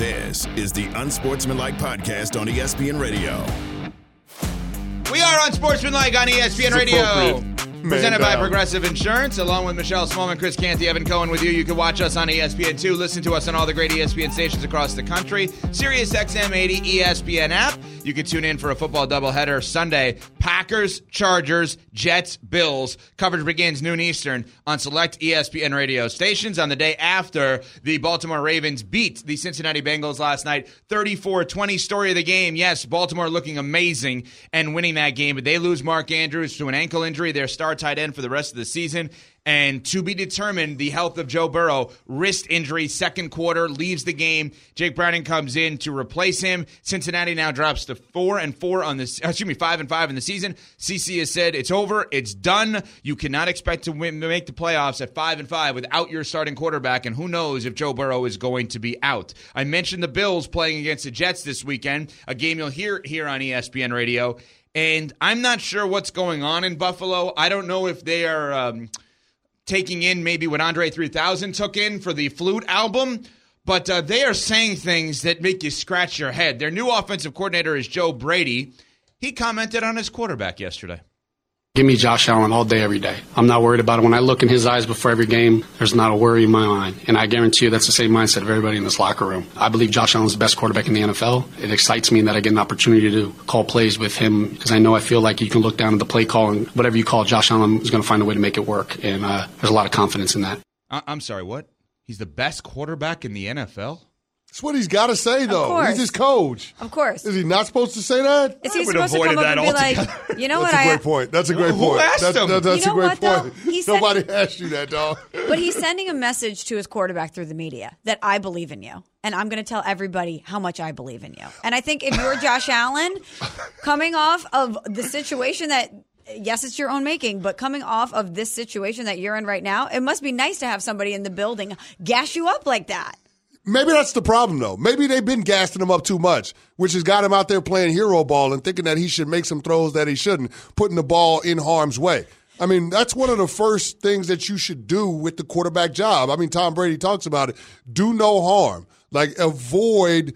This is the Unsportsmanlike Podcast on ESPN Radio. We are Unsportsmanlike on ESPN Radio. appropriate. Presented by. Progressive Insurance, along with Michelle Smallman, Chris Canty, Evan Cohen with you. You can watch us on E ESPN2. Listen to us on all the great ESPN stations across the country. Sirius XM 80 ESPN app. You can tune in for a football doubleheader Sunday. Packers, Chargers, Jets, Bills. Coverage begins noon Eastern on select ESPN radio stations on the day after the Baltimore Ravens beat the Cincinnati Bengals last night 34 20. Story of the game. Yes, Baltimore looking amazing and winning that game, but they lose Mark Andrews to an ankle injury, their star tight end for the rest of the season. And to be determined, the health of Joe Burrow, wrist injury, second quarter, leaves the game. Jake Browning comes in to replace him. Cincinnati now drops to four and four on this, excuse me, five and five in the season. CC has said it's over, it's done. You cannot expect to win, make the playoffs at five and five without your starting quarterback. And who knows if Joe Burrow is going to be out. I mentioned the Bills playing against the Jets this weekend, a game you'll hear here on ESPN Radio. And I'm not sure what's going on in Buffalo. I don't know if they are. Um, taking in maybe what Andre 3000 took in for the flute album, but uh, they are saying things that make you scratch your head. Their new offensive coordinator is Joe Brady. He commented on his quarterback yesterday. Give me Josh Allen all day, every day. I'm not worried about it. When I look in his eyes before every game, there's not a worry in my mind. And I guarantee you that's the same mindset of everybody in this locker room. I believe Josh Allen's the best quarterback in the NFL. It excites me that I get an opportunity to call plays with him because I know I feel like you can look down at the play call and whatever you call Josh Allen is going to find a way to make it work. And uh, there's a lot of confidence in that. I- I'm sorry, what? He's the best quarterback in the NFL? That's what he's got to say, though. course. He's his coach. Of course. Is he not supposed to say that? Is he I supposed to avoided come up and be like, you know That's what? a I great point. That's a great Who point. asked that's, him? that- that's You know a great what, point. He said- Nobody asked you that, dog. But he's sending a message to his quarterback through the media that I believe in you. And I'm going to tell everybody how much I believe in you. And I think if you're Josh Allen, coming off of the situation that, yes, it's your own making, but coming off of this situation that you're in right now, it must be nice to have somebody in the building gas you up like that. Maybe that's the problem, though. Maybe they've been gassing him up too much, which has got him out there playing hero ball and thinking that he should make some throws that he shouldn't, putting the ball in harm's way. I mean, that's one of the first things that you should do with the quarterback job. I mean, Tom Brady talks about it. Do no harm. Like, avoid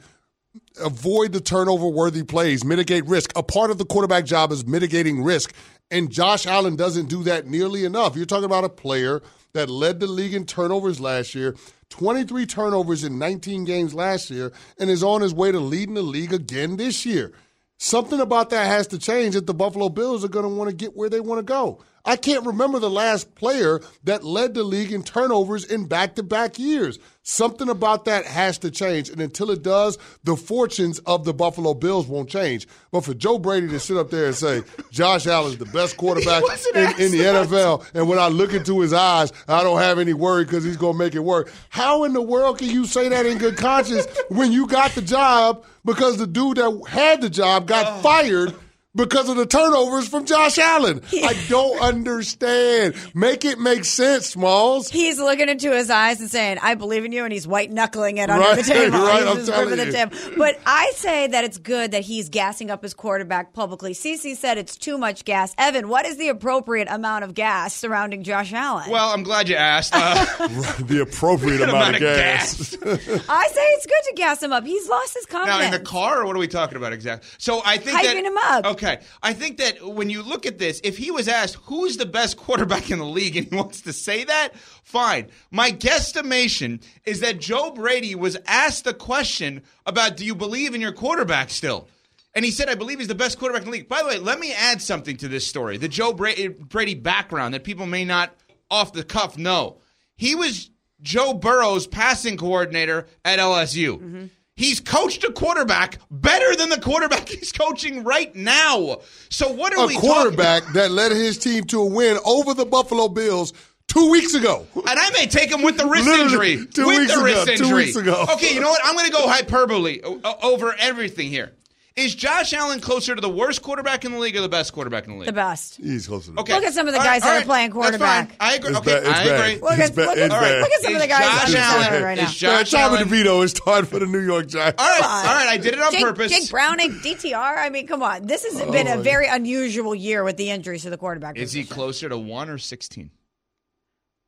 avoid the turnover worthy plays, mitigate risk. A part of the quarterback job is mitigating risk. And Josh Allen doesn't do that nearly enough. You're talking about a player that led the league in turnovers last year, 23 turnovers in 19 games last year, and is on his way to leading the league again this year. Something about that has to change if the Buffalo Bills are going to want to get where they want to go. I can't remember the last player that led the league in turnovers in back to back years. Something about that has to change. And until it does, the fortunes of the Buffalo Bills won't change. But for Joe Brady to sit up there and say, Josh Allen's the best quarterback in, in the. NFL, and when I look into his eyes, I don't have any worry because he's going to make it work. How in the world can you say that in good conscience when you got the job because the dude that had the job got fired? Because of the turnovers from Josh Allen. I don't understand. Make it make sense, Smalls. He's looking into his eyes and saying, I believe in you, and he's white knuckling it under Right, the table. right, He's I'm telling the you. tip. But I say that it's good that he's gassing up his quarterback publicly. CC said it's too much gas. Evan, what is the appropriate amount of gas surrounding Josh Allen? Well, I'm glad you asked. Uh, the appropriate amount, of gas. I say it's good to gas him up. He's lost his confidence. now, in the car, or what are we talking about exactly? So I think Hyping that, him up. Okay, I think that when you look at this, if he was asked who's the best quarterback in the league and he wants to say that, fine. My guesstimation is that Joe Brady was asked the question about do you believe in your quarterback still? And he said, I believe he's the best quarterback in the league. By the way, let me add something to this story the Joe Brady, eh, Brady background that people may not off the cuff know. He was Joe Burrow's passing coordinator at LSU. Mm-hmm. He's coached a quarterback better than the quarterback he's coaching right now. So what are a we quarterback that led his team to a win over the Buffalo Bills two weeks ago. And I may take him with the wrist Literally, injury. two with weeks the ago, wrist two injury. weeks ago. Okay, you know what? I'm going to go hyperbole over everything here. Is Josh Allen closer to the worst quarterback in the league or the best quarterback in the league? the best. He's closer. to Okay. Look at some of the All guys that all are playing That's fine. quarterback. I agree. It's okay, bad- it's I bad. agree. Look He's at, bad- look, it's at, bad. look at some of the Is guys Josh on the Allen- center right now. is Josh Tommy Allen- DeVito is starting for the New York Giants. All right, all right. I did it on Jake, purpose. Jake Browning, DTR. I mean, come on. This has oh, been a very unusual year with the injuries to the quarterback. Is he position. closer to one or sixteen?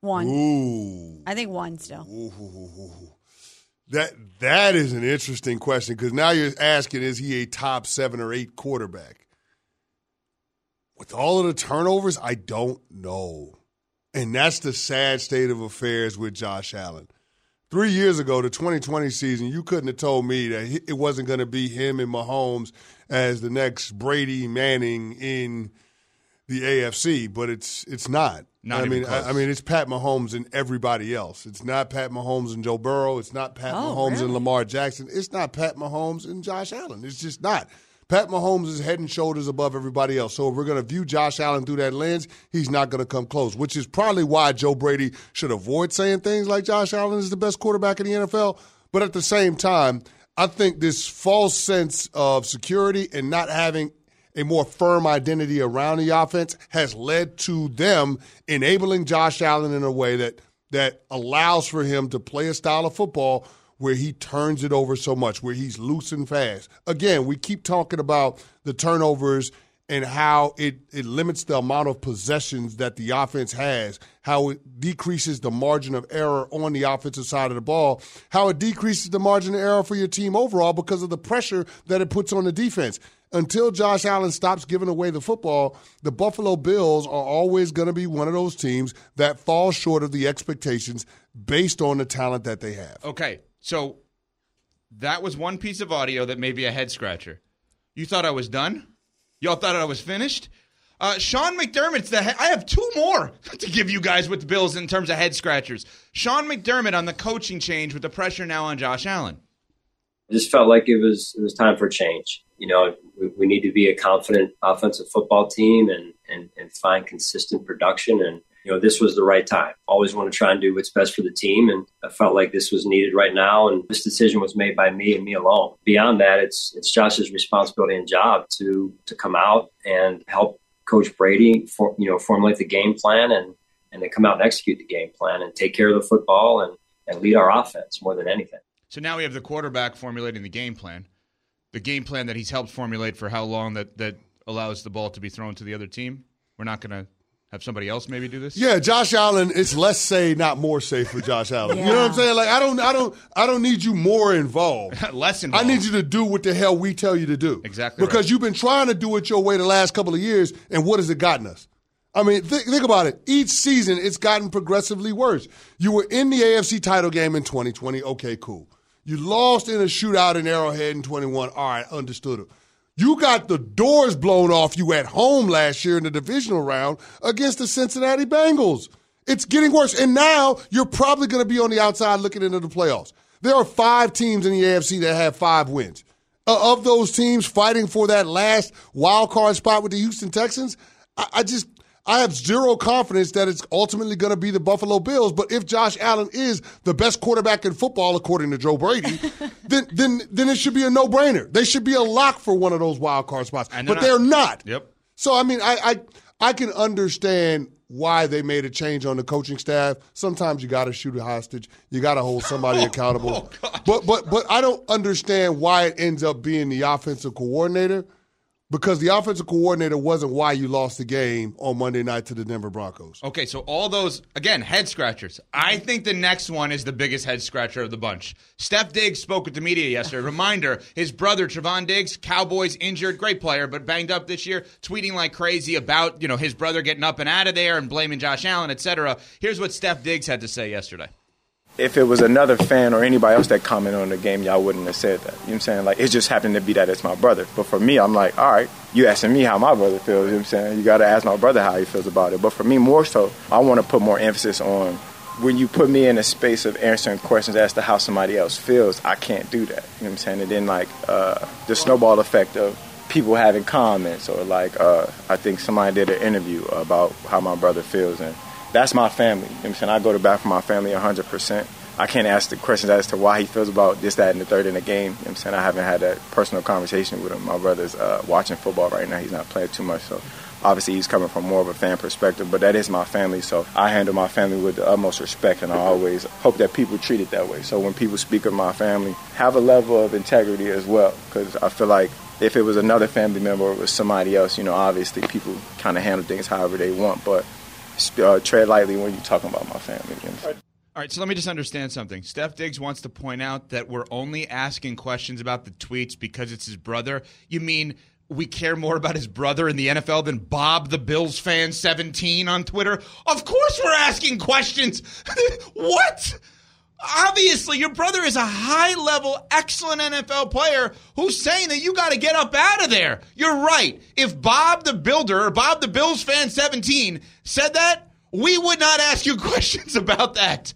One. Ooh. I think one still. That that is an interesting question because now you're asking, is he a top seven or eight quarterback? With all of the turnovers, I don't know. And that's the sad state of affairs with Josh Allen. Three years ago, the 2020 season, you couldn't have told me that it wasn't going to be him and Mahomes as the next Brady Manning in the AFC, but it's it's not. Not I even mean, close. I, I mean, it's Pat Mahomes and everybody else. It's not Pat Mahomes and Joe Burrow. It's not Pat Oh, Mahomes and? Lamar Jackson. It's not Pat Mahomes and Josh Allen. It's just not. Pat Mahomes is head and shoulders above everybody else. So if we're going to view Josh Allen through that lens, he's not going to come close, which is probably why Joe Brady should avoid saying things like Josh Allen is the best quarterback in the NFL. But at the same time, I think this false sense of security and not having a more firm identity around the offense has led to them enabling Josh Allen in a way that that allows for him to play a style of football where he turns it over so much, where he's loose and fast. Again, we keep talking about the turnovers and how it, it limits the amount of possessions that the offense has, how it decreases the margin of error on the offensive side of the ball, how it decreases the margin of error for your team overall because of the pressure that it puts on the defense. Until Josh Allen stops giving away the football, the Buffalo Bills are always going to be one of those teams that fall short of the expectations based on the talent that they have. Okay, so that was one piece of audio that may be a head scratcher. You thought I was done? Y'all thought I was finished? Uh, Sean McDermott's the. He- I have two more to give you guys with the Bills in terms of head scratchers. Sean McDermott on the coaching change with the pressure now on Josh Allen. I just felt like it was it was time for change. You know, we, we need to be a confident offensive football team and, and and find consistent production. And you know, this was the right time. Always want to try and do what's best for the team, and I felt like this was needed right now. And this decision was made by me and me alone. Beyond that, it's it's Josh's responsibility and job to to come out and help Coach Brady, for, you know, formulate the game plan and and then come out and execute the game plan and take care of the football and and lead our offense more than anything. So now we have the quarterback formulating the game plan, the game plan that he's helped formulate for how long that that allows the ball to be thrown to the other team. We're not going to have somebody else maybe do this. Yeah, Josh Allen. It's less say, not more say for Josh Allen. You know what I'm saying? Like I don't, I don't, I don't need you more involved. less involved. I need you to do what the hell we tell you to do. Exactly Because right. you've been trying to do it your way the last couple of years, and what has it gotten us? I mean, th- think about it. Each season, it's gotten progressively worse. You were in the AFC title game in 2020. Okay, cool. You lost in a shootout in Arrowhead in 21. All right, understood it. You got the doors blown off you at home last year in the divisional round against the Cincinnati Bengals. It's getting worse. And now you're probably going to be on the outside looking into the playoffs. There are five teams in the AFC that have five wins. Uh, of those teams fighting for that last wild card spot with the Houston Texans, I, I just I have zero confidence that it's ultimately going to be the Buffalo Bills. But if Josh Allen is the best quarterback in football, according to Joe Brady, then then then it should be a no brainer. They should be a lock for one of those wild card spots, And they're but they're not. Yep. So I mean, I, I I can understand why they made a change on the coaching staff. Sometimes you got to shoot a hostage. You got to hold somebody accountable. but but but I don't understand why it ends up being the offensive coordinator because the offensive coordinator wasn't why you lost the game on Monday night to the Denver Broncos. Okay, so all those again head scratchers. I think the next one is the biggest head scratcher of the bunch. Steph Diggs spoke with the media yesterday. Reminder: his brother Trevon Diggs, Cowboys injured, great player, but banged up this year, tweeting like crazy about you know his brother getting up and out of there and blaming Josh Allen, etc. Here's what Steph Diggs had to say yesterday. If it was another fan or anybody else that commented on the game, y'all wouldn't have said that. You know what I'm saying? Like, it just happened to be that it's my brother. But for me, I'm like, all right, you asking me how my brother feels, you know what I'm saying? You got to ask my brother how he feels about it. But for me, more so, I want to put more emphasis on when you put me in a space of answering questions as to how somebody else feels, I can't do that. You know what I'm saying? And then, like, uh, the snowball effect of people having comments or, like, uh, I think somebody did an interview about how my brother feels. And that's my family. You know I'm saying? I go to bat for my family 100%. I can't ask the questions as to why he feels about this, that, and the third in the game. You know I'm saying? I haven't had that personal conversation with him. My brother's uh, watching football right now. He's not playing too much, so obviously he's coming from more of a fan perspective, but that is my family, so I handle my family with the utmost respect, and I always hope that people treat it that way. So when people speak of my family, have a level of integrity as well, because I feel like if it was another family member or it was somebody else, you know, obviously people kind of handle things however they want, but uh, tread lightly when you're talking about my family. All right, so let me just understand something. Steph Diggs wants to point out that we're only asking questions about the tweets because it's his brother. You mean we care more about his brother in the NFL than Bob the Bills fan 17 on Twitter? Of course we're asking questions. what? Obviously, your brother is a high level, excellent NFL player who's saying that you got to get up out of there. You're right. If Bob the Builder or Bob the Bills fan 17 said that, we would not ask you questions about that.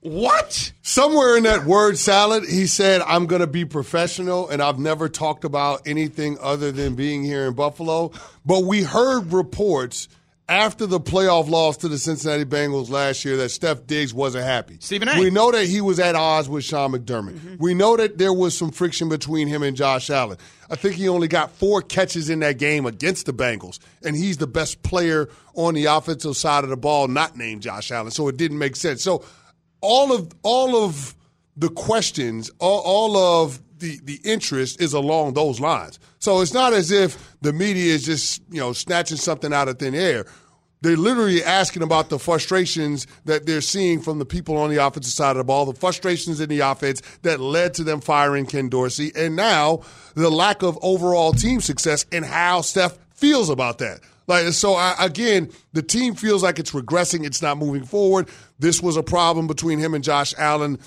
What? Somewhere in that word salad, he said, I'm going to be professional, and I've never talked about anything other than being here in Buffalo. But we heard reports after the playoff loss to the Cincinnati Bengals last year that Steph Diggs wasn't happy. Stephen A. We know that he was at odds with Sean McDermott. Mm-hmm. We know that there was some friction between him and Josh Allen. I think he only got four catches in that game against the Bengals, and he's the best player on the offensive side of the ball, not named Josh Allen. So it didn't make sense. So all of all of the questions, all, all of the the interest is along those lines. So it's not as if the media is just you know snatching something out of thin air. They're literally asking about the frustrations that they're seeing from the people on the offensive side of the ball, the frustrations in the offense that led to them firing Ken Dorsey, and now the lack of overall team success and how Steph feels about that. Like so, I, again, the team feels like it's regressing. It's not moving forward. This was a problem between him and Josh Allen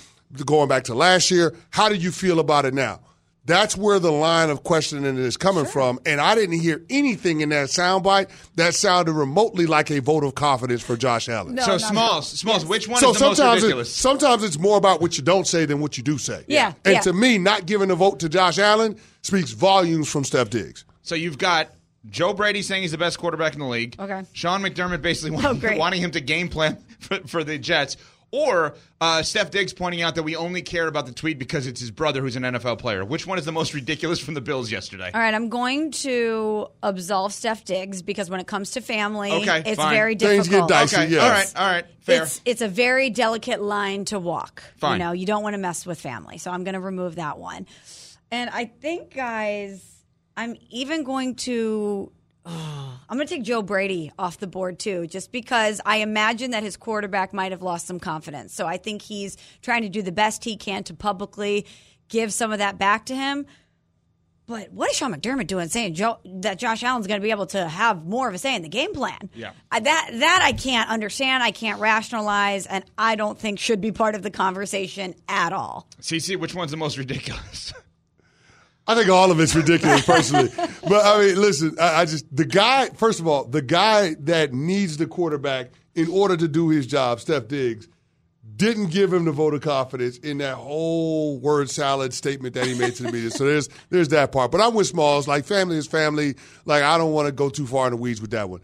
going back to last year. How do you feel about it now? That's where the line of questioning is coming sure. from. And I didn't hear anything in that soundbite that sounded remotely like a vote of confidence for Josh Allen. No, so, Smalls, Smalls, yes. which one so is the most ridiculous? It, sometimes it's more about what you don't say than what you do say. Yeah. And yeah. to me, not giving a vote to Josh Allen speaks volumes from Steph Diggs. So you've got Joe Brady saying he's the best quarterback in the league. Okay. Sean McDermott basically wanting, oh, wanting him to game plan for, for the Jets. Or uh, Steph Diggs pointing out that we only care about the tweet because it's his brother who's an NFL player. Which one is the most ridiculous from the Bills yesterday? All right, I'm going to absolve Steph Diggs because when it comes to family, okay, it's fine. very difficult. Things get dicey, okay. yes. All right, all right, fair. It's, it's a very delicate line to walk. Fine. You know, you don't want to mess with family. So I'm going to remove that one. And I think, guys, I'm even going to I'm going to take Joe Brady off the board too, just because I imagine that his quarterback might have lost some confidence. So I think he's trying to do the best he can to publicly give some of that back to him. But what is Sean McDermott doing saying Joe, that Josh Allen's going to be able to have more of a say in the game plan? Yeah. I, that that I can't understand. I can't rationalize, and I don't think should be part of the conversation at all. CC, which one's the most ridiculous? I think all of it's ridiculous, personally. but I mean, listen, I, I, just the guy. First of all, the guy that needs the quarterback in order to do his job, Steph Diggs, didn't give him the vote of confidence in that whole word salad statement that he made to the media. So there's there's that part. But I'm with Smalls. Like family is family. Like I don't want to go too far in the weeds with that one.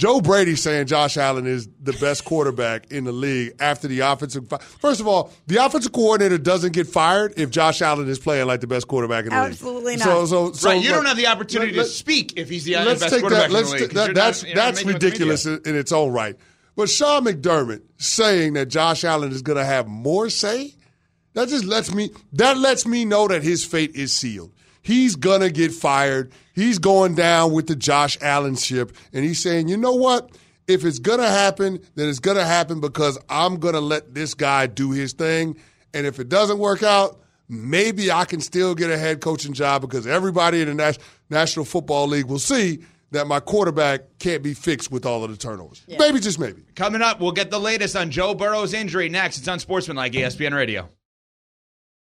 Joe Brady saying Josh Allen is the best quarterback in the league after the offensive. First of all, the offensive coordinator doesn't get fired if Josh Allen is playing like the best quarterback in the Absolutely league. Absolutely not. So, so, so right, you don't have the opportunity let, to speak if he's the best quarterback that, in the league. That, that's not, that's ridiculous in, in its own right. But Sean McDermott saying that Josh Allen is going to have more say, that just lets me that lets me know that his fate is sealed. He's going to get fired. He's going down with the Josh Allen ship. And he's saying, you know what? If it's going to happen, then it's going to happen because I'm going to let this guy do his thing. And if it doesn't work out, maybe I can still get a head coaching job because everybody in the Nas- National Football League will see that my quarterback can't be fixed with all of the turnovers. Yeah. Maybe, just maybe. Coming up, we'll get the latest on Joe Burrow's injury next. It's Unsportsmanlike ESPN Radio.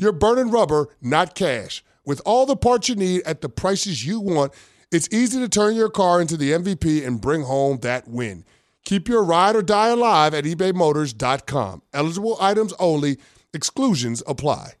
You're burning rubber, not cash. With all the parts you need at the prices you want, it's easy to turn your car into the MVP and bring home that win. Keep your ride or die alive at ebaymotors.com. Eligible items only, exclusions apply.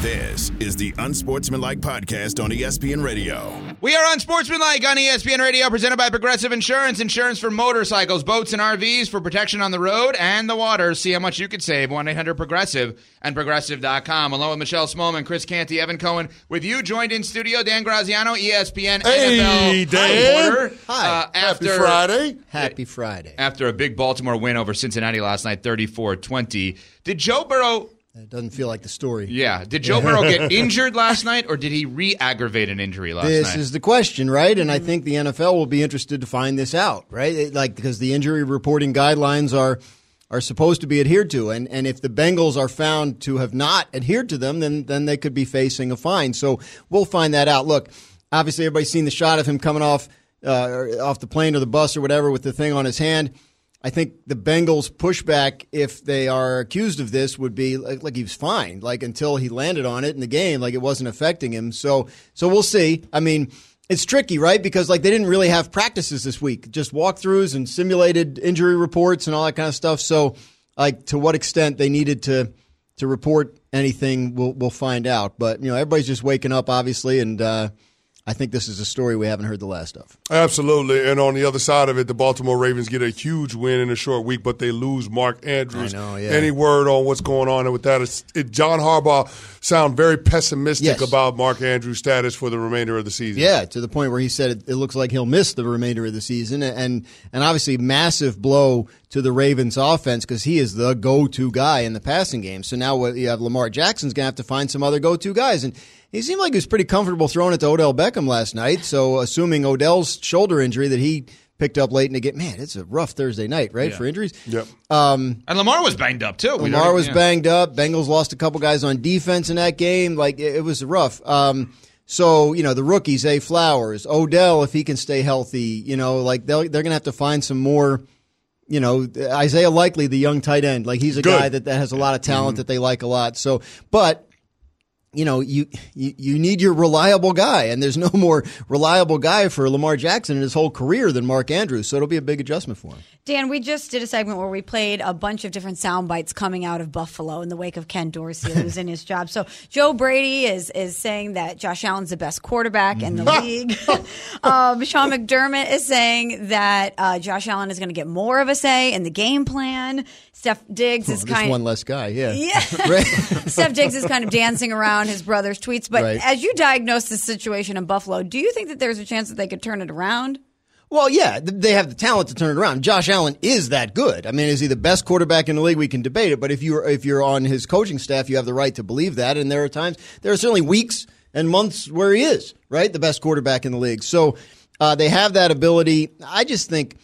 This is the Unsportsmanlike Podcast on ESPN Radio. We are Unsportsmanlike on ESPN Radio, presented by Progressive Insurance. Insurance for motorcycles, boats, and RVs for protection on the road and the water. See how much you could save. 1 800 Progressive and Progressive.com. Along with Michelle Smallman, Chris Canty, Evan Cohen. With you, joined in studio, Dan Graziano, ESPN Hey, NFL Dan. reporter. Hi. Uh, Happy Friday. Happy Friday. After a big Baltimore win over Cincinnati last night, 34 20. Did Joe Burrow. It doesn't feel like the story. Yeah. Did Joe Burrow get injured last night, or did he re aggravate an injury last This night? This is the question, right? And I think the NFL will be interested to find this out, right? It- like because the injury reporting guidelines are are supposed to be adhered to, and and if the Bengals are found to have not adhered to them, then then they could be facing a fine. So we'll find that out. Look, obviously everybody's seen the shot of him coming off uh, off the plane or the bus or whatever with the thing on his hand. I think the Bengals' pushback, if they are accused of this, would be like, like he was fine, like until he landed on it in the game, like it wasn't affecting him. So, so we'll see. I mean, it's tricky, right? Because like they didn't really have practices this week, just walkthroughs and simulated injury reports and all that kind of stuff. So, like to what extent they needed to to report anything, we'll we'll find out. But you know, everybody's just waking up, obviously, and uh, I think this is a story we haven't heard the last of. Absolutely. And on the other side of it, the Baltimore Ravens get a huge win in a short week, but they lose Mark Andrews. I know, yeah. Any word on what's going on with that? It, John Harbaugh sound very pessimistic Yes. about Mark Andrews' status for the remainder of the season. Yeah, to the point where he said it, it looks like he'll miss the remainder of the season, and and obviously massive blow to the Ravens offense because he is the go-to guy in the passing game. So now what you have Lamar Jackson's gonna have to find some other go-to guys, and he seemed like he was pretty comfortable throwing it to Odell Beckham last night. So assuming Odell's shoulder injury that he picked up late in the game, man, it's a rough Thursday night, right, for injuries. Yep. and Lamar was banged up, too. We Lamar don't- was yeah. banged up. Bengals lost a couple guys on defense in that game. Like it, it was rough. Um, so you know the rookies, Zay Flowers, Odell, if he can stay healthy, you know, like they'll, they're gonna have to find some more. You know, Isaiah Likely, the young tight end, like he's a Good. guy that, that has a lot of talent that they like a lot. So, but you know, you, you you need your reliable guy, and there's no more reliable guy for Lamar Jackson in his whole career than Mark Andrews. So it'll be a big adjustment for him. Dan, we just did a segment where we played a bunch of different sound bites coming out of Buffalo in the wake of Ken Dorsey losing his job. So Joe Brady is is saying that Josh Allen's the best quarterback in the league. um, Sean McDermott is saying that uh, Josh Allen is going to get more of a say in the game plan. Steph Diggs is Just kind one less guy, yeah. yeah. Steph Diggs is kind of dancing around his brother's tweets. But Right. as you diagnose this situation in Buffalo, do you think that there's a chance that they could turn it around? Well, yeah, they have the talent to turn it around. Josh Allen is that good. I mean, is he the best quarterback in the league? We can debate it, but if you're if you're on his coaching staff, you have the right to believe that. And there are times, there are certainly weeks and months where he is right, the best quarterback in the league. So uh, they have that ability. I just think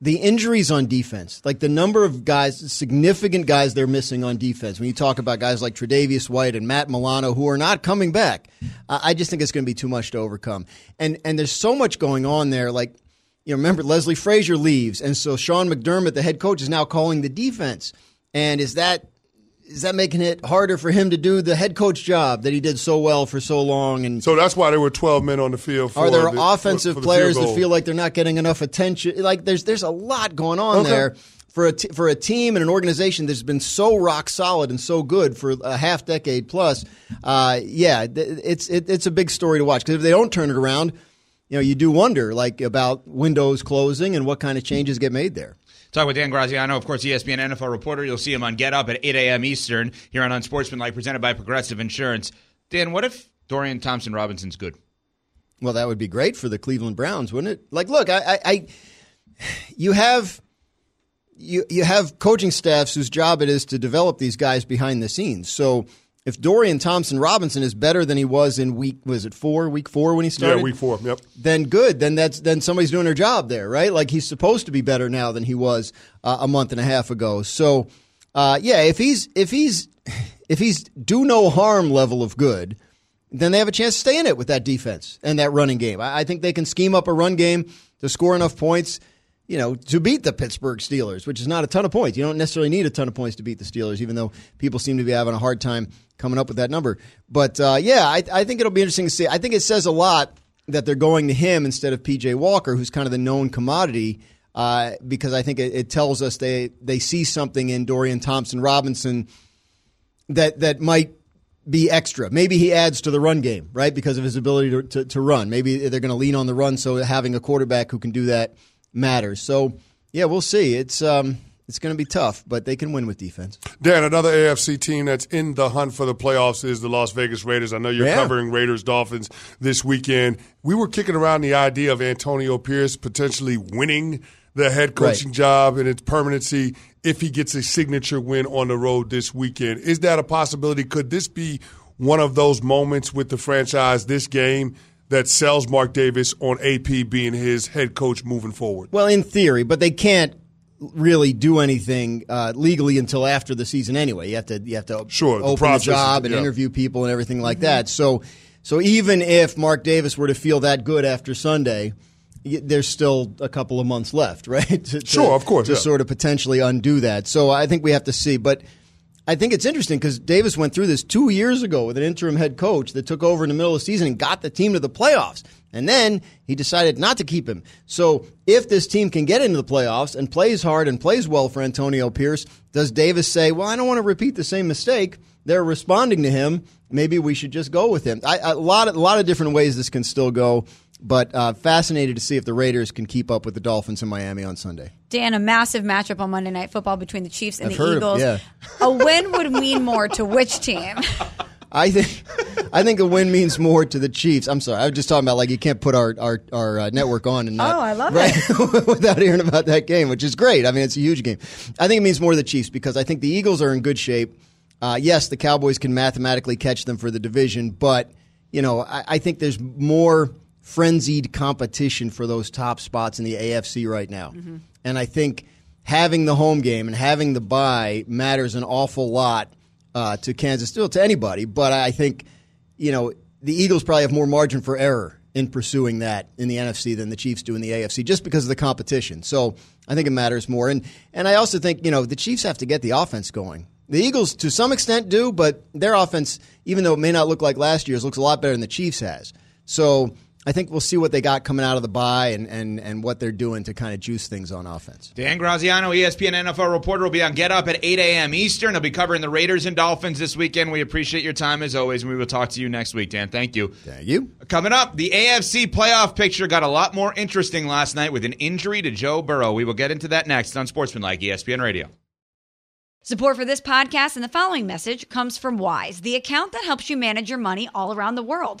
the injuries on defense, like the number of guys, significant guys they're missing on defense. When you talk about guys like Tre'Davious White and Matt Milano who are not coming back, I just think it's going to be too much to overcome. And and there's so much going on there. Like you know, remember Leslie Frazier leaves, and so Sean McDermott, the head coach, is now calling the defense. And is that is that making it harder for him to do the head coach job that he did so well for so long? And So that's why there were 12 men on the field. For are there the- offensive for the players that feel like they're not getting enough attention? Like there's there's a lot going on Okay. there for a t- for a team and an organization that's been so rock solid and so good for a half decade plus. Uh, yeah, th- it's it, it's a big story to watch because if they don't turn it around, you know, you do wonder like about windows closing and what kind of changes get made there. Talk with Dan Graziano, of course, ESPN NFL reporter. You'll see him on Get Up at 8 a.m. Eastern here on Unsportsmanlike, presented by Progressive Insurance. Dan, what if Dorian Thompson Robinson's good? Well, that would be great for the Cleveland Browns, wouldn't it? Like, look, I, I, I you have you you have coaching staffs whose job it is to develop these guys behind the scenes. So if Dorian Thompson Robinson is better than he was in week was it four week four when he started, Yeah, week four. Yep. then good. Then that's then somebody's doing their job there, right? Like he's supposed to be better now than he was uh, a month and a half ago. So, uh, yeah, if he's if he's if he's do no harm level of good, then they have a chance to stay in it with that defense and that running game. I, I think they can scheme up a run game to score enough points. You know, to beat the Pittsburgh Steelers, which is not a ton of points. You don't necessarily need a ton of points to beat the Steelers, even though people seem to be having a hard time coming up with that number. But uh, yeah, I, I think it'll be interesting to see. I think it says a lot that they're going to him instead of PJ Walker, who's kind of the known commodity. Uh, because I think it, it tells us they they see something in Dorian Thompson Robinson that that might be extra. Maybe he adds to the run game, right? Because of his ability to, to, to run. Maybe they're going to lean on the run, so having a quarterback who can do that matters. So, yeah, we'll see. It's um, it's going to be tough, but they can win with defense. Dan, another AFC team that's in the hunt for the playoffs is the Las Vegas Raiders. I know you're Yeah. covering Raiders Dolphins this weekend. We were kicking around the idea of Antonio Pierce potentially winning the head coaching Right. job and its permanency if he gets a signature win on the road this weekend. Is that a possibility? Could this be one of those moments with the franchise this game that sells Mark Davis on AP being his head coach moving forward? Well, in theory, but they can't really do anything uh, legally until after the season anyway. You have to you have to Sure, open the, is- job and yeah. interview people and everything like that. So so even if Mark Davis were to feel that good after Sunday, there's still a couple of months left, right? to, to- Sure, of course, to yeah. sort of potentially undo that. So I think we have to see, but. I think it's interesting because Davis went through this two years ago with an interim head coach that took over in the middle of the season and got the team to the playoffs. And then he decided not to keep him. So if this team can get into the playoffs and plays hard and plays well for Antonio Pierce, does Davis say, well, I don't want to repeat the same mistake? They're responding to him. Maybe we should just go with him. I, a lot, a lot of different ways this can still go, but uh, fascinated to see if the Raiders can keep up with the Dolphins in Miami on Sunday. Dan, a massive matchup on Monday Night Football between the Chiefs and I've the heard of- Eagles. yeah. A win would mean more to which team? I think I think a win means more to the Chiefs. I'm sorry, I was just talking about like you can't put our our, our uh, network on and not Oh, I love it without hearing about that game, which is great. I mean, it's a huge game. I think it means more to the Chiefs because I think the Eagles are in good shape. Uh, yes, the Cowboys can mathematically catch them for the division, but you know I, I think there's more frenzied competition for those top spots in the AFC right now, and I think having the home game and having the bye matters an awful lot uh, to Kansas, still to anybody. But I think, you know, the Eagles probably have more margin for error in pursuing that in the NFC than the Chiefs do in the AFC, just because of the competition. So I think it matters more. And and I also think you know the Chiefs have to get the offense going. The Eagles, to some extent, do, but their offense, even though it may not look like last year's, looks a lot better than the Chiefs has. So I think we'll see what they got coming out of the bye and, and, and what they're doing to kind of juice things on offense. Dan Graziano, ESPN NFL reporter, will be on Get Up at 8 a.m. Eastern. He'll be covering the Raiders and Dolphins this weekend. We appreciate your time as always, and we will talk to you next week, Dan. Thank you. Thank you. Coming up, the AFC playoff picture got a lot more interesting last night with an injury to Joe Burrow. We will get into that next on Sportsmanlike ESPN Radio. Support for this podcast and the following message comes from Wise, the account that helps you manage your money all around the world.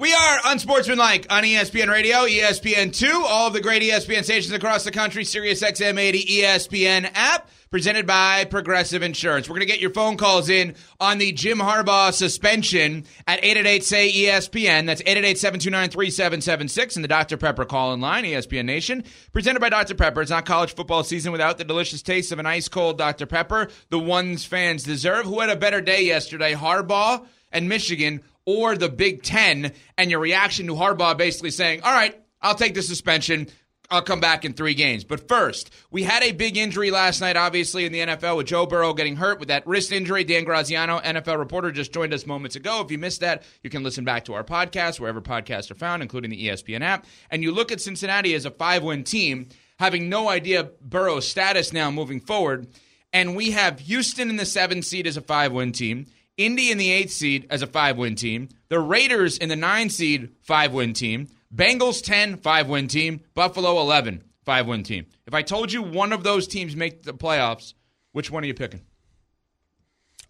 We are unsportsmanlike on ESPN Radio, ESPN2, all of the great ESPN stations across the country, Sirius XM 80 ESPN app, presented by Progressive Insurance. We're going to get your phone calls in on the Jim Harbaugh suspension at 888-SAY-ESPN. That's 888-729-3776 and the Dr. Pepper call-in line, ESPN Nation. Presented by Dr. Pepper. It's not college football season without the delicious taste of an ice-cold Dr. Pepper, the ones fans deserve. Who had a better day yesterday, Harbaugh and Michigan or the Big Ten, and your reaction to Harbaugh basically saying, All right, I'll take the suspension. I'll come back in three games. But first, we had a big injury last night, obviously, in the NFL with Joe Burrow getting hurt with that wrist injury. Dan Graziano, NFL reporter, just joined us moments ago. If you missed that, you can listen back to our podcast, wherever podcasts are found, including the ESPN app. And you look at Cincinnati as a five win team, having no idea Burrow's status now moving forward. And we have Houston in the seven seed as a five win team. Indy in the eighth seed as a five win team. The Raiders in the nine seed, five win team. Bengals 10, five win team. Buffalo 11, five win team. If I told you one of those teams make the playoffs, which one are you picking?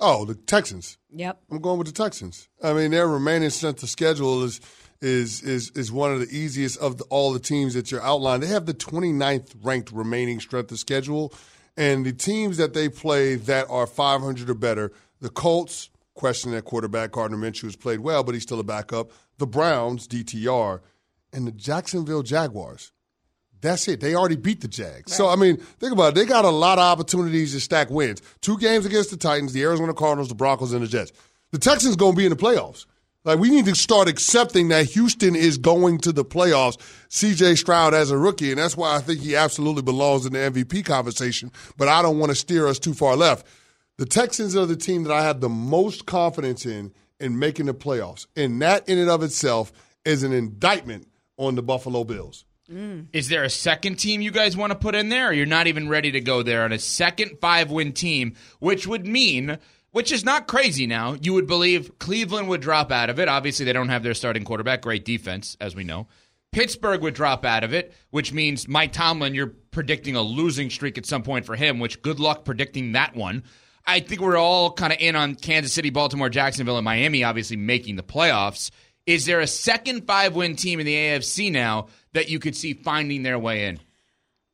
Oh, the Texans. Yep. I'm going with the Texans. I mean, their remaining strength of schedule is is is is one of the easiest of the, all the teams that you're outlined. They have the 29th ranked remaining strength of schedule, and the teams that they play that are 500 or better, the Colts, question at quarterback, Gardner Minshew has played well, but he's still a backup. The Browns, DTR, and the Jacksonville Jaguars. That's it. They already beat the Jags. So, I mean, think about it. They got a lot of opportunities to stack wins. Two games against the Titans, the Arizona Cardinals, the Broncos, and the Jets. The Texans going to be in the playoffs. Like, we need to start accepting that Houston is going to the playoffs. CJ Stroud as a rookie, and that's why I think he absolutely belongs in the MVP conversation, but I don't want to steer us too far left. The Texans are the team that I have the most confidence in in making the playoffs. And that, in and of itself, is an indictment on the Buffalo Bills. Mm. Is there a second team you guys want to put in there, you're not even ready to go there on a second five win team, which would mean, which is not crazy now, you would believe Cleveland would drop out of it. Obviously, they don't have their starting quarterback, great defense, as we know. Pittsburgh would drop out of it, which means Mike Tomlin, you're predicting a losing streak at some point for him, which good luck predicting that one. I think we're all kind of in on Kansas City, Baltimore, Jacksonville, and Miami, obviously making the playoffs. Is there a second five win team in the AFC now that you could see finding their way in?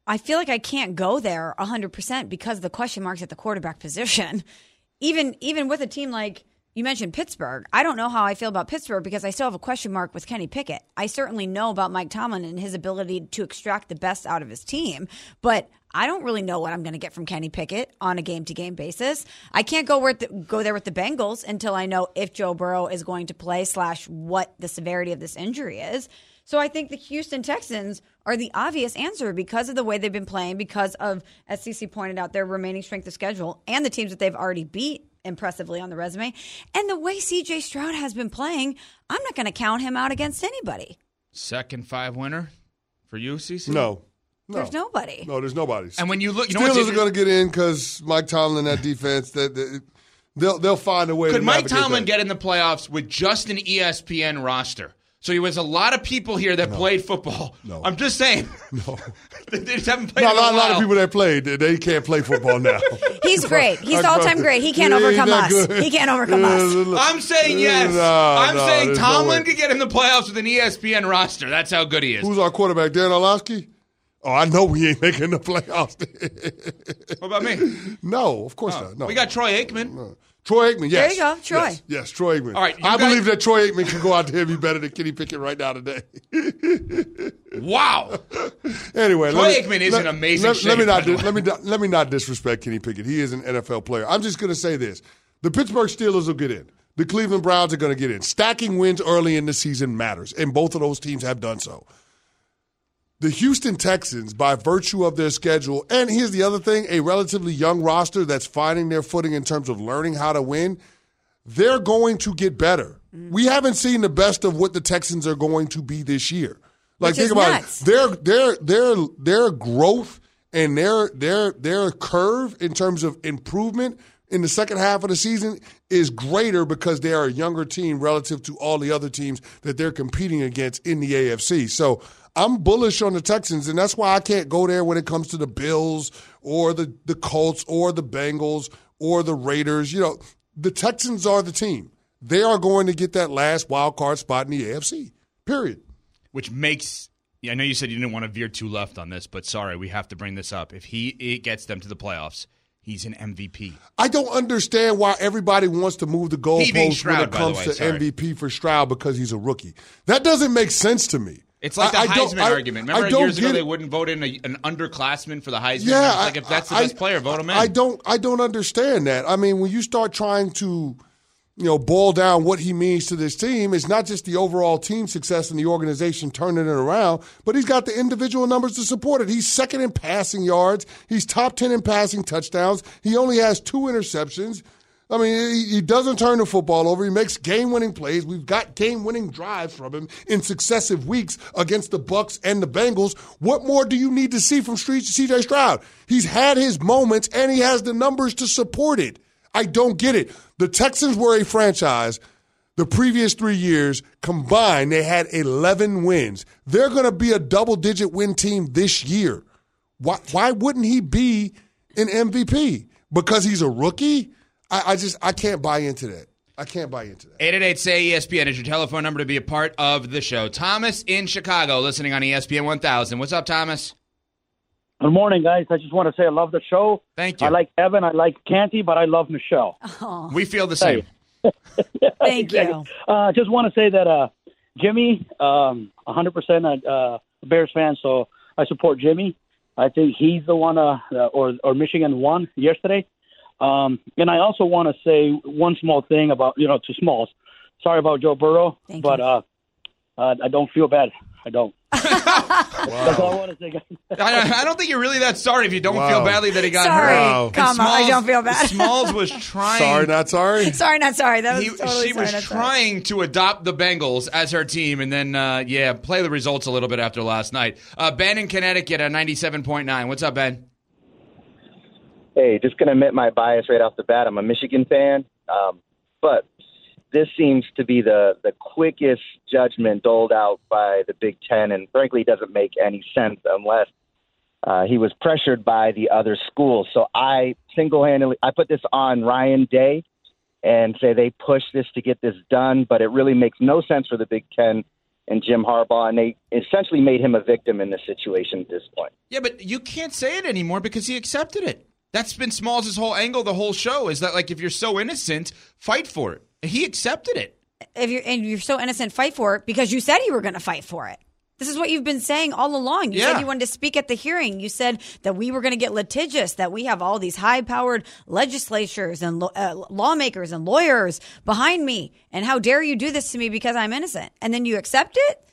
I feel like I can't go there 100% because of the question marks at the quarterback position. Even even with a team like you mentioned Pittsburgh, I don't know how I feel about Pittsburgh because I still have a question mark with Kenny Pickett. I certainly know about Mike Tomlin and his ability to extract the best out of his team, but I don't really know what I'm going to get from Kenny Pickett on a game to game basis. I can't go the, go there with the Bengals until I know if Joe Burrow is going to play slash what the severity of this injury is. So I think the Houston Texans are the obvious answer because of the way they've been playing, because of, as CC pointed out, their remaining strength of schedule and the teams that they've already beat impressively on the resume. And the way CJ Stroud has been playing, I'm not going to count him out against anybody. Second five winner for you, CC? No. No. There's nobody. No, there's nobody. And when you look, you know what's Steelers are inter- going to get in because Mike Tomlin, that defense, that, that they'll they'll find a way. Could to Mike Tomlin that. get in the playoffs with just an ESPN roster? So there was a lot of people here that played football. No. I'm just saying. No. they just haven't played No, a in a lot, a lot of people that played, they- they can't play football now. He's great. He's Our all time great. He can't Yeah, overcome us. good. He can't overcome us. I'm saying yes. No, I'm no, saying there's no Tomlin way. could get in the playoffs with an ESPN roster. That's how good he is. Who's our quarterback, Dan Orlovsky? Oh, I know we ain't making the playoffs. what about me? no, of course oh. not. No, We got Troy Aikman. Troy Aikman. Yes, There you go, Troy. Yes, yes, Troy Aikman. All right, I guys- believe that Troy Aikman can go out there and be better than Kenny Pickett right now today. Wow. Anyway, Troy me- Aikman is let- an amazing Let, let me not by let me not, let me not disrespect Kenny Pickett. He is an NFL player. I'm just going to say this: the Pittsburgh Steelers will get in. The Cleveland Browns are going to get in. Stacking wins early in the season matters, and both of those teams have done so. The Houston Texans, by virtue of their schedule, and here's the other thing: a relatively young roster that's finding their footing in terms of learning how to win. They're going to get better. Mm. We haven't seen the best of what the Texans are going to be this year. Like Which think about nuts. it. Their their their their growth and their their their curve in terms of improvement in the second half of the season is greater because they are a younger team relative to all the other teams that they're competing against in the AFC. So I'm bullish on the Texans, and that's why I can't go there when it comes to the Bills or the, the Colts or the Bengals or the Raiders. You know, the Texans are the team. they are going to get that last wild card spot in the AFC. Period. Which makes I know you said you didn't want to veer too left on this, but sorry, we have to bring this up. If he it gets them to the playoffs, he's an MVP. I don't understand why everybody wants to move the goalposts when it comes way, to sorry. MVP for Stroud because he's a rookie. That doesn't make sense to me. It's like the I- I Heisman I- argument. I Remember don't years ago they wouldn't vote in a, an underclassman for the Heisman. Yeah, like if that's the I- best player, vote him in. I don't. I don't understand that. I mean, when you start trying to, you know, boil down what he means to this team, it's not just the overall team success and the organization turning it around, but he's got the individual numbers to support it. He's second in passing yards. He's top ten in passing touchdowns. He only has two interceptions. I mean, he, doesn't turn the football over. He makes game-winning plays. We've got game-winning drives from him in successive weeks against the Bucs and the Bengals. What more do you need to see from CJ Stroud? He's had his moments and he has the numbers to support it. I don't get it. The Texans were a franchise the previous three years combined, they had 11 wins. They're going to be a double digit win team this year. Why, why wouldn't he be an MVP? Because he's a rookie? I, I just, I can't buy into that. I can't buy into that. 888 say ESPN is your telephone number to be a part of the show. Thomas in Chicago, listening on ESPN 1000. What's up, Thomas? Good morning, guys. I just want to say I love the show. Thank you. I like Evan. I like Canty, but I love Michelle. We feel the same. Thank you. Uh, just want to say that uh, Jimmy, um, 100% a uh, Bears fan, so I support Jimmy. I think he's the one, uh, uh, or or Michigan won yesterday. Um, and I also want to say one small thing about you know to Smalls. Sorry about Joe Burrow, Thank but uh, uh, I don't feel bad. I don't. That's all I want to say. I, I don't think you're really that sorry if you don't Wow. feel badly that he got Sorry, hurt. Wow. And comma, I don't feel bad. Smalls was trying. Sorry, not sorry. Sorry, not sorry. That was He, totally she sorry, was not sorry. trying to adopt the Bengals as her team, and then uh, yeah, play the results a little bit after last night. Uh, ben in Connecticut at ninety seven point nine. What's up, Ben? Hey, just going to admit my bias right off the bat. I'm a Michigan fan, um, but this seems to be the, the quickest judgment doled out by the Big Ten, and frankly, doesn't make any sense unless uh, he was pressured by the other schools. So I single-handedly I put this on Ryan Day and say they pushed this to get this done, but it really makes no sense for the Big Ten and Jim Harbaugh, and they essentially made him a victim in this situation at this point. Yeah, but you can't say it anymore because he accepted it. That's been Smalls' whole angle the whole show is that like if you're so innocent, fight for it. And he accepted it. If you're and you're so innocent, fight for it because you said you were going to fight for it. This is what you've been saying all along. You Yeah. said you wanted to speak at the hearing. You said that we were going to get litigious, that we have all these high powered legislatures and lo- uh, lawmakers and lawyers behind me. And how dare you do this to me because I'm innocent? And then you accept it?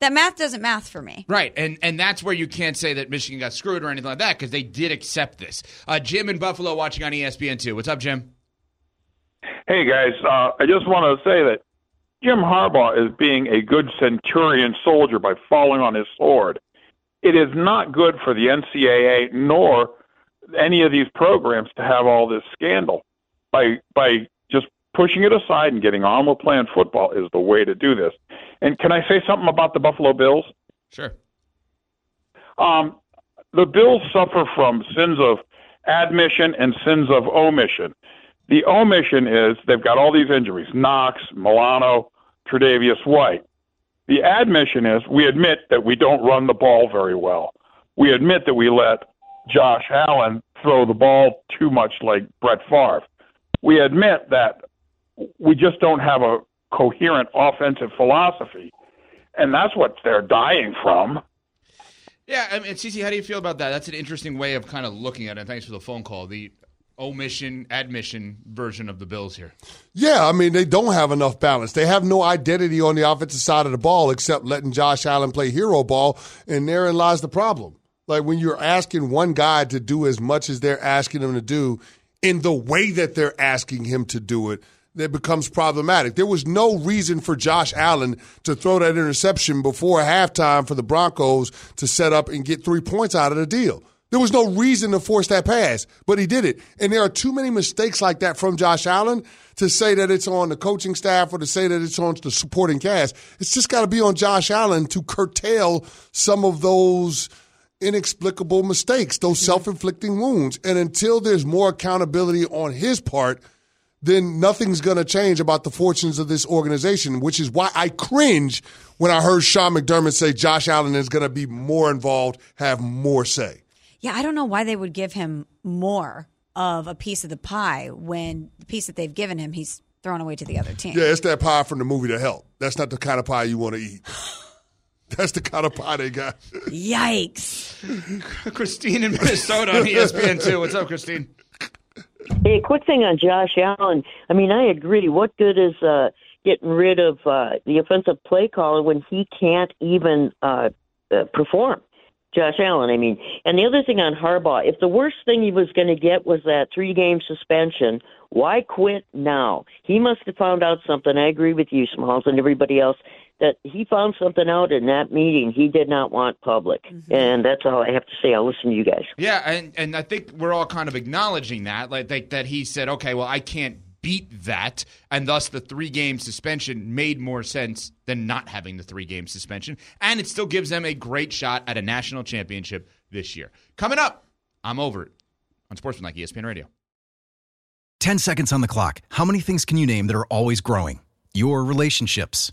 That math doesn't math for me. Right, and and that's where you can't say that Michigan got screwed or anything like that because they did accept this. Uh, Jim in Buffalo watching on ESPN two. What's up, Jim? Hey guys, uh, I just want to say that Jim Harbaugh is being a good centurion soldier by falling on his sword. It is not good for the NCAA nor any of these programs to have all this scandal. By by just pushing it aside and getting on with playing football is the way to do this. And can I say something about the Buffalo Bills? Sure. Um, the Bills suffer from sins of admission and sins of omission. The omission is they've got all these injuries Knox, Milano, Tre'Davious White. The admission is we admit that we don't run the ball very well. We admit that we let Josh Allen throw the ball too much like Brett Favre. We admit that we just don't have a coherent offensive philosophy. And that's what they're dying from. Yeah, I mean, Cece, how do you feel about that? That's an interesting way of kind of looking at it. Thanks for the phone call. The omission, admission version of the Bills here. Yeah, I mean, they don't have enough balance. They have no identity on the offensive side of the ball except letting Josh Allen play hero ball, and therein lies the problem. Like when you're asking one guy to do as much as they're asking him to do in the way that they're asking him to do it, it becomes problematic. There was no reason for Josh Allen to throw that interception before halftime for the Broncos to set up and get three points out of the deal. There was no reason to force that pass, but he did it. And there are too many mistakes like that from Josh Allen to say that it's on the coaching staff or to say that it's on the supporting cast. It's just got to be on Josh Allen to curtail some of those inexplicable mistakes, those mm-hmm. self inflicting wounds. And until there's more accountability on his part, then nothing's going to change about the fortunes of this organization, which is why I cringe when I heard Sean McDermott say Josh Allen is going to be more involved, have more say. Yeah, I don't know why they would give him more of a piece of the pie when the piece that they've given him, he's thrown away to the other team. Yeah, it's that pie from the movie The Help. That's not the kind of pie you want to eat. That's the kind of pie they got. Yikes. Christine in Minnesota on E ESPN two. What's up, Christine? Hey, quick thing on Josh Allen. I mean, I agree. What good is uh, getting rid of uh, the offensive play caller when he can't even uh, uh, perform? Josh Allen, I mean. And the other thing on Harbaugh, if the worst thing he was going to get was that three game suspension, why quit now? He must have found out something. I agree with you, Smalls, and everybody else, that he found something out in that meeting he did not want public. Mm-hmm. And that's all I have to say. I'll listen to you guys. Yeah, and and I think we're all kind of acknowledging that, like that, that he said, okay, well, I can't beat that, and thus the three game suspension made more sense than not having the three game suspension, and it still gives them a great shot at a national championship this year. Coming up, I'm over it on Sportsman E Like ESPN Radio. 10 seconds on the clock. How many things can you name that are always growing? Your relationships,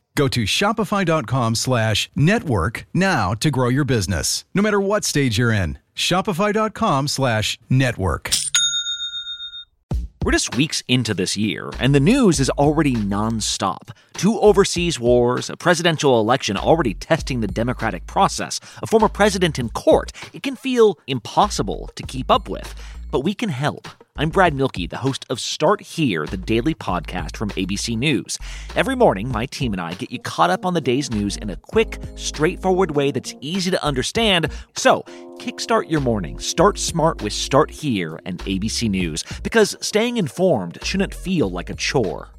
Go to shopify.com slash network now to grow your business, no matter what stage you're in. Shopify.com slash network. We're just weeks into this year, and the news is already nonstop. Two overseas wars, a presidential election already testing the democratic process, a former president in court. It can feel impossible to keep up with, but we can help. I'm Brad Mielke, the host of Start Here, the daily podcast from ABC News. Every morning, my team and I get you caught up on the day's news in a quick, straightforward way that's easy to understand. So, kickstart your morning. Start smart with Start Here and ABC News, because staying informed shouldn't feel like a chore.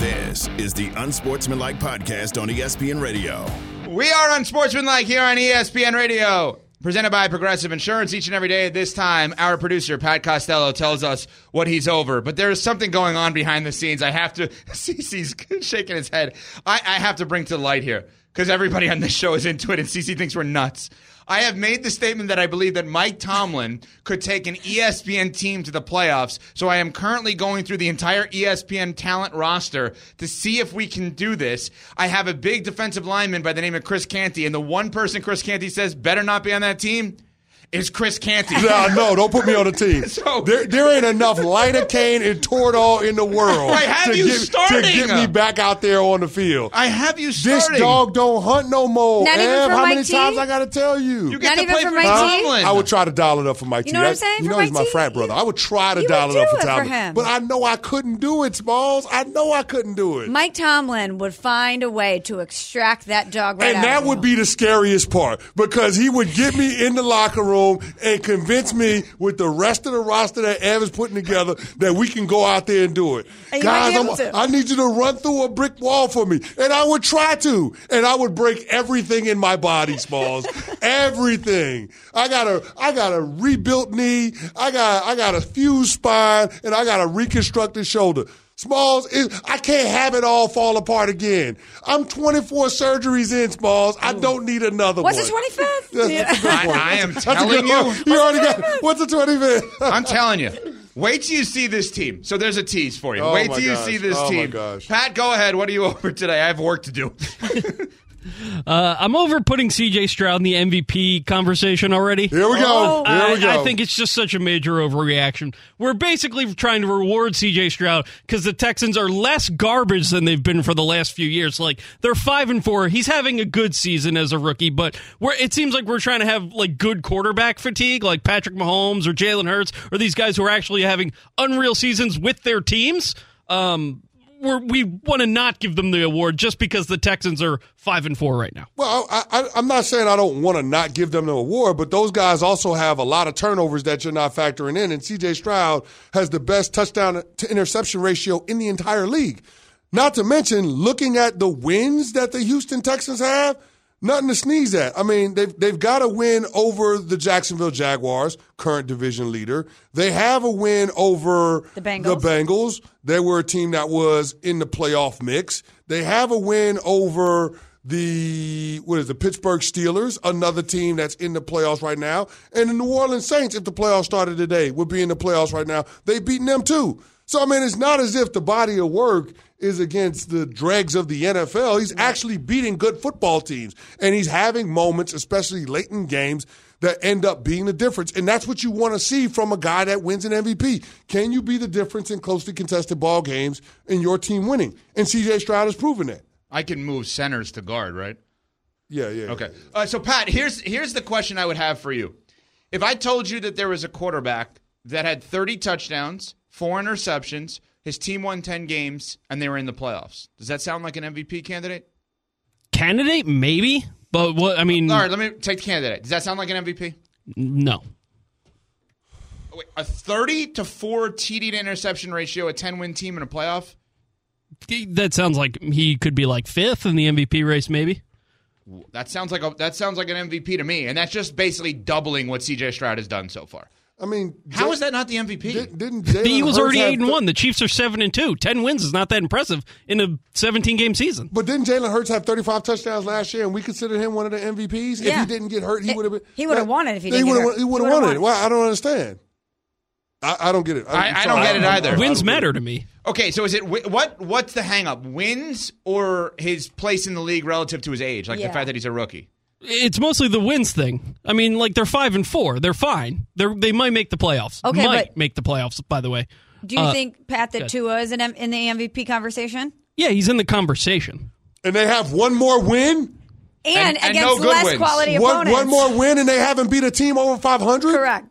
This is the Unsportsmanlike Podcast on ESPN Radio. We are Unsportsmanlike here on ESPN Radio. Presented by Progressive Insurance each and every day at this time. Our producer, Pat Costello, tells us what he's over. But there is something going on behind the scenes. I have to, CC's shaking his head. I, I have to bring to light here because everybody on this show is into it and CC thinks we're nuts. I have made the statement that I believe that Mike Tomlin could take an ESPN team to the playoffs. So I am currently going through the entire ESPN talent roster to see if we can do this. I have a big defensive lineman by the name of Chris Canty, and the one person Chris Canty says better not be on that team is Chris Canty. No, no, don't put me on the team. there, there ain't enough lidocaine and Toradol in the world I have to, you get, to get me back out there on the field. I have you starting. This dog don't hunt no more. Not even Ev, for how Mike many T? times I got to tell you? You Not even for Mike Huh? T? I would try to dial it up for Mike T. You know what I'm saying? You For know he's my T? frat brother. I would try to You dial it up do for it for Tomlin. him. But I know I couldn't do it, Smalls. I know I couldn't do it. Mike Tomlin would find a way to extract that dog right and out that of would be the scariest part because he would get me in the locker room and convince me with the rest of the roster that Ev is putting together that we can go out there and do it. And Guys, I need you to run through a brick wall for me. And I would try to. And I would break everything in my body, Smalls. everything. I got a I got a rebuilt knee. I got I got a fused spine and I got a reconstructed shoulder. Smalls, it, I can't have it all fall apart again. I'm 24 surgeries in, Smalls. I don't need another What's one. the 25th? That's, Yeah. that's a I. I am That's a telling good you. one. You already got what's the 25th? I'm telling you. Wait till you see this team. So there's a tease for you. Oh Wait my till you see this Oh my team. gosh. Pat, go ahead. What are you over today? I have work to do. Uh, I'm over putting CJ Stroud in the MVP conversation already. Here we go. Here I, we go. I think it's just such a major overreaction. We're basically trying to reward CJ Stroud because the Texans are less garbage than they've been for the last few years. Like they're five and four. He's having a good season as a rookie, but we're, it seems like we're trying to have like good quarterback fatigue, like Patrick Mahomes or Jalen Hurts, or these guys who are actually having unreal seasons with their teams. Um, we want to not give them the award just because the Texans are five and four right now. Well, I, I'm not saying I don't want to not give them the award, but those guys also have a lot of turnovers that you're not factoring in. And CJ Stroud has the best touchdown to interception ratio in the entire league. Not to mention, looking at the wins that the Houston Texans have, nothing to sneeze at. I mean, they've they've got a win over the Jacksonville Jaguars, current division leader. They have a win over The Bengals. The Bengals. They were a team that was in the playoff mix. They have a win over the what is the Pittsburgh Steelers, another team that's in the playoffs right now, and the New Orleans Saints. If the playoffs started today, would be in the playoffs right now. They've beaten them too. So I mean, it's not as if the body of work is against the dregs of the NFL. He's actually beating good football teams, and he's having moments, especially late in games, that end up being the difference. And that's what you want to see from a guy that wins an MVP. Can you be the difference in closely contested ball games and your team winning? And CJ Stroud has proven that. I can move centers to guard, right? Yeah, yeah. Okay. Uh, so Pat, here's here's the question I would have for you. If I told you that there was a quarterback that had 30 touchdowns, four interceptions, his team won 10 games, and they were in the playoffs, does that sound like an MVP candidate? Candidate, maybe, but what I mean, All right, let me take the candidate. Does that sound like an MVP? no. Oh, wait, a 30 to 4 TD to interception ratio, a 10 win team in a playoff? That sounds like he could be like fifth in the MVP race, maybe. That sounds like a, that sounds like an MVP to me, and that's just basically doubling what CJ Stroud has done so far. I mean, how How is that not the MVP? Didn't The Eagles Hurts already eight and th- one. The Chiefs are seven and two. Ten wins is not that impressive in a seventeen game season. But didn't Jalen Hurts have 35 touchdowns last year, and we consider him one of the MVPs? If he didn't get hurt, he would have been. he would've won it if he Yeah, didn't get would've hurt. won- He would have won it. won. Well, I don't understand. I, I don't get it. I- I sorry, don't get it either. Wins matter to me. Okay, so is it what? What's the hang up? Wins or his place in the league relative to his age, like Yeah. the fact that he's a rookie? It's mostly the wins thing. I mean, like they're five and four. They're fine. They're they might make the playoffs. Okay, might but- make the playoffs. By the way, Do you Uh, think Pat that good. Tua is in, M- in the MVP conversation? yeah, he's in the conversation. And they have one more win. And, And- and against no good less wins. quality One, opponents. one more win, and they haven't beat a team over 500. Correct.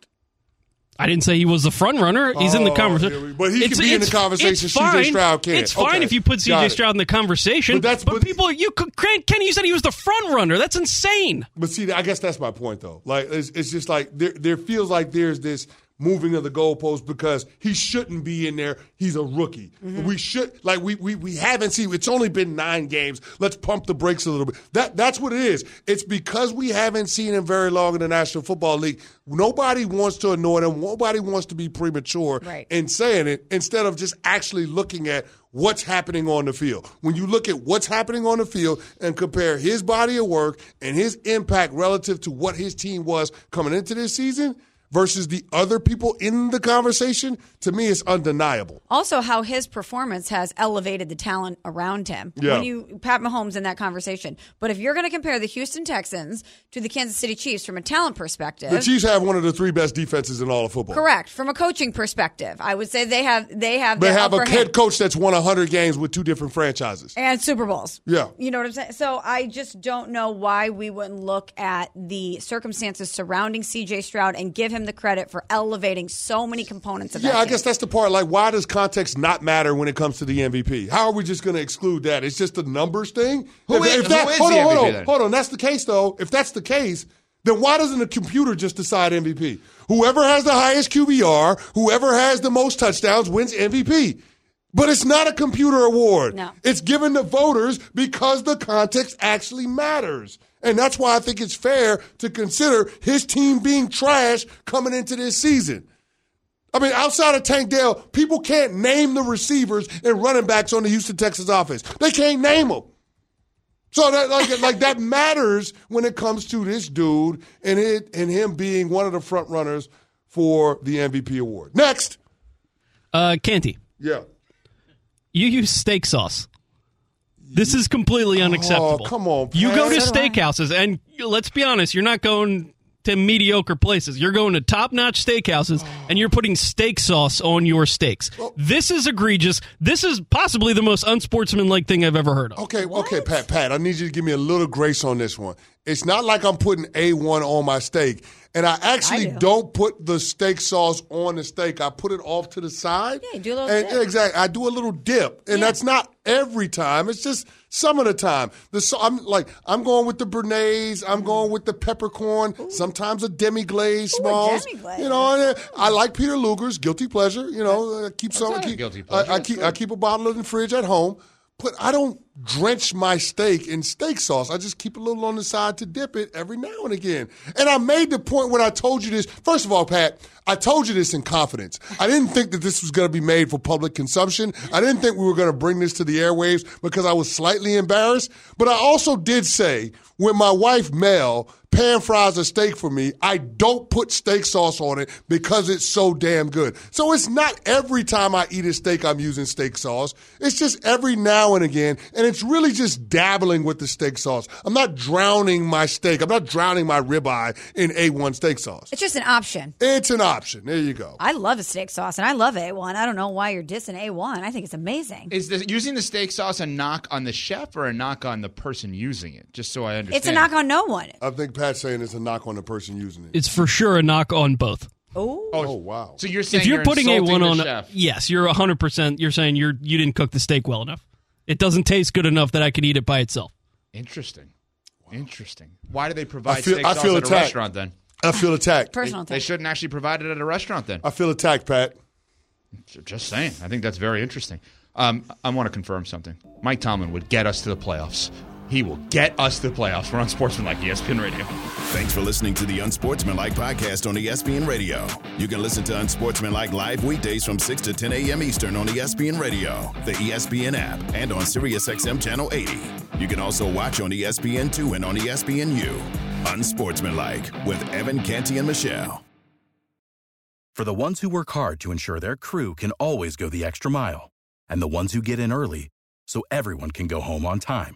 I didn't say he was the front runner. He's in the Oh, conversation. but he can be in the conversation. It's CJ fine. Stroud can't. It's fine Okay, if you put CJ. Stroud in the conversation. But that's- but- people. You could, Kenny, you said he was the front runner. That's insane. But see, I guess that's my point, though. Like, it's, it's just like there, there feels like there's this moving of the goalposts because he shouldn't be in there. He's a rookie. Mm-hmm. We should like we, we we haven't seen. It's only been nine games. Let's pump the brakes a little bit. That that's what it is. It's because we haven't seen him very long in the National Football League. Nobody wants to annoy him. Nobody wants to be premature Right. in saying it instead of just actually looking at what's happening on the field. When you look at what's happening on the field and compare his body of work and his impact relative to what his team was coming into this season versus the other people in the conversation, to me, it's undeniable. Also, how his performance has elevated the talent around him. Yeah. When you Pat Mahomes in that conversation, but if you're going to compare the Houston Texans to the Kansas City Chiefs from a talent perspective, The Chiefs have one of the three best defenses in all of football. correct. From a coaching perspective, I would say they have they have They have a head hand. coach that's won 100 games with two different franchises. and Super Bowls. Yeah. You know what I'm saying? So I just don't know why we wouldn't look at the circumstances surrounding CJ Stroud and give him the credit for elevating so many components of Yeah, that. I team. guess that's the part. Like, why does context not matter when it comes to the MVP? How are we just going to exclude that? It's just a numbers thing. Who if, is- if that, who is hold the on, hold on, then? hold on. That's the case, though. If that's the case, then why doesn't a computer just decide MVP? Whoever has the highest QBR, whoever has the most touchdowns, wins MVP. But it's not a computer award. No. It's given to voters because the context actually matters. And that's why I think it's fair to consider his team being trash coming into this season. I mean, outside of Tank Dell, people can't name the receivers and running backs on the Houston Texas offense. They can't name them. So that like like that matters when it comes to this dude and it and him being one of the front runners for the MVP award. Next, Uh, Canty, yeah. you use steak sauce. This is completely oh, unacceptable. come on, You go to Pat. So steakhouses, and let's be honest, you're not going to mediocre places. You're going to top notch steakhouses, and you're putting steak sauce on your steaks. This is egregious. This is possibly the most unsportsmanlike thing I've ever heard of. Okay, okay, Pat, Pat. I need you to give me a little grace on this one. It's not like I'm putting A1 on my steak. And I actually I do. not put the steak sauce on the steak. I put it off to the side. Yeah, you do a little and, dip. Exactly. I do a little dip. And that's not every time. It's just some of the time. The so I'm like I'm going with the béarnaise. I'm going with the peppercorn, sometimes a demi glaze smalls. demi-glaze. You know, and, uh, I like Peter Luger's guilty pleasure, you know, uh, keep some keep, guilty pleasure. I That's keep. I keep a bottle in the fridge at home. But I don't drench my steak in steak sauce. I just keep a little on the side to dip it every now and again. And I made the point when I told you this. First of all, Pat, I told you this in confidence. I didn't think that this was going to be made for public consumption. I didn't think we were going to bring this to the airwaves because I was slightly embarrassed. But I also did say when my wife Mel pan fries a steak for me, I don't put steak sauce on it because it's so damn good. So it's not every time I eat a steak I'm using steak sauce. It's just every now and again. And it's really just dabbling with the steak sauce. I'm not drowning my steak. I'm not drowning my ribeye in A1 steak sauce. It's just an option. It's an option. There you go. I love a steak sauce and I love A1. I don't know why you're dissing A1. I think it's amazing. Is the, using the steak sauce a knock on the chef or a knock on the person using it? Just so I understand. It's a knock on no one. I think Pat's saying it's a knock on the person using it. It's for sure a knock on both. Oh, oh wow. So you're saying if you're, putting A1 on, chef. yes, you're hundred percent. You're saying you're you didn't cook the steak well enough. It doesn't taste good enough that I could eat it by itself. Interesting. Interesting. Why do they provide feel- steak I sauce feel at a restaurant then? I feel attacked. Personal attack. They shouldn't actually provide it at a restaurant then. I feel attacked, Pat. Just saying. I think that's very interesting. Um, I want to confirm something. Mike Tomlin would get us to the playoffs. He will get us to the playoffs. We're on Sportsmanlike ESPN Radio. Thanks for listening to the Unsportsmanlike podcast on ESPN Radio. You can listen to Unsportsmanlike live weekdays from 6 to 10 a.m. Eastern on ESPN Radio, the ESPN app, and on SiriusXM Channel 80. You can also watch on E ESPN2 and on ESPNU. Unsportsmanlike with Evan Canty and Michelle. For the ones who work hard to ensure their crew can always go the extra mile, and the ones who get in early so everyone can go home on time,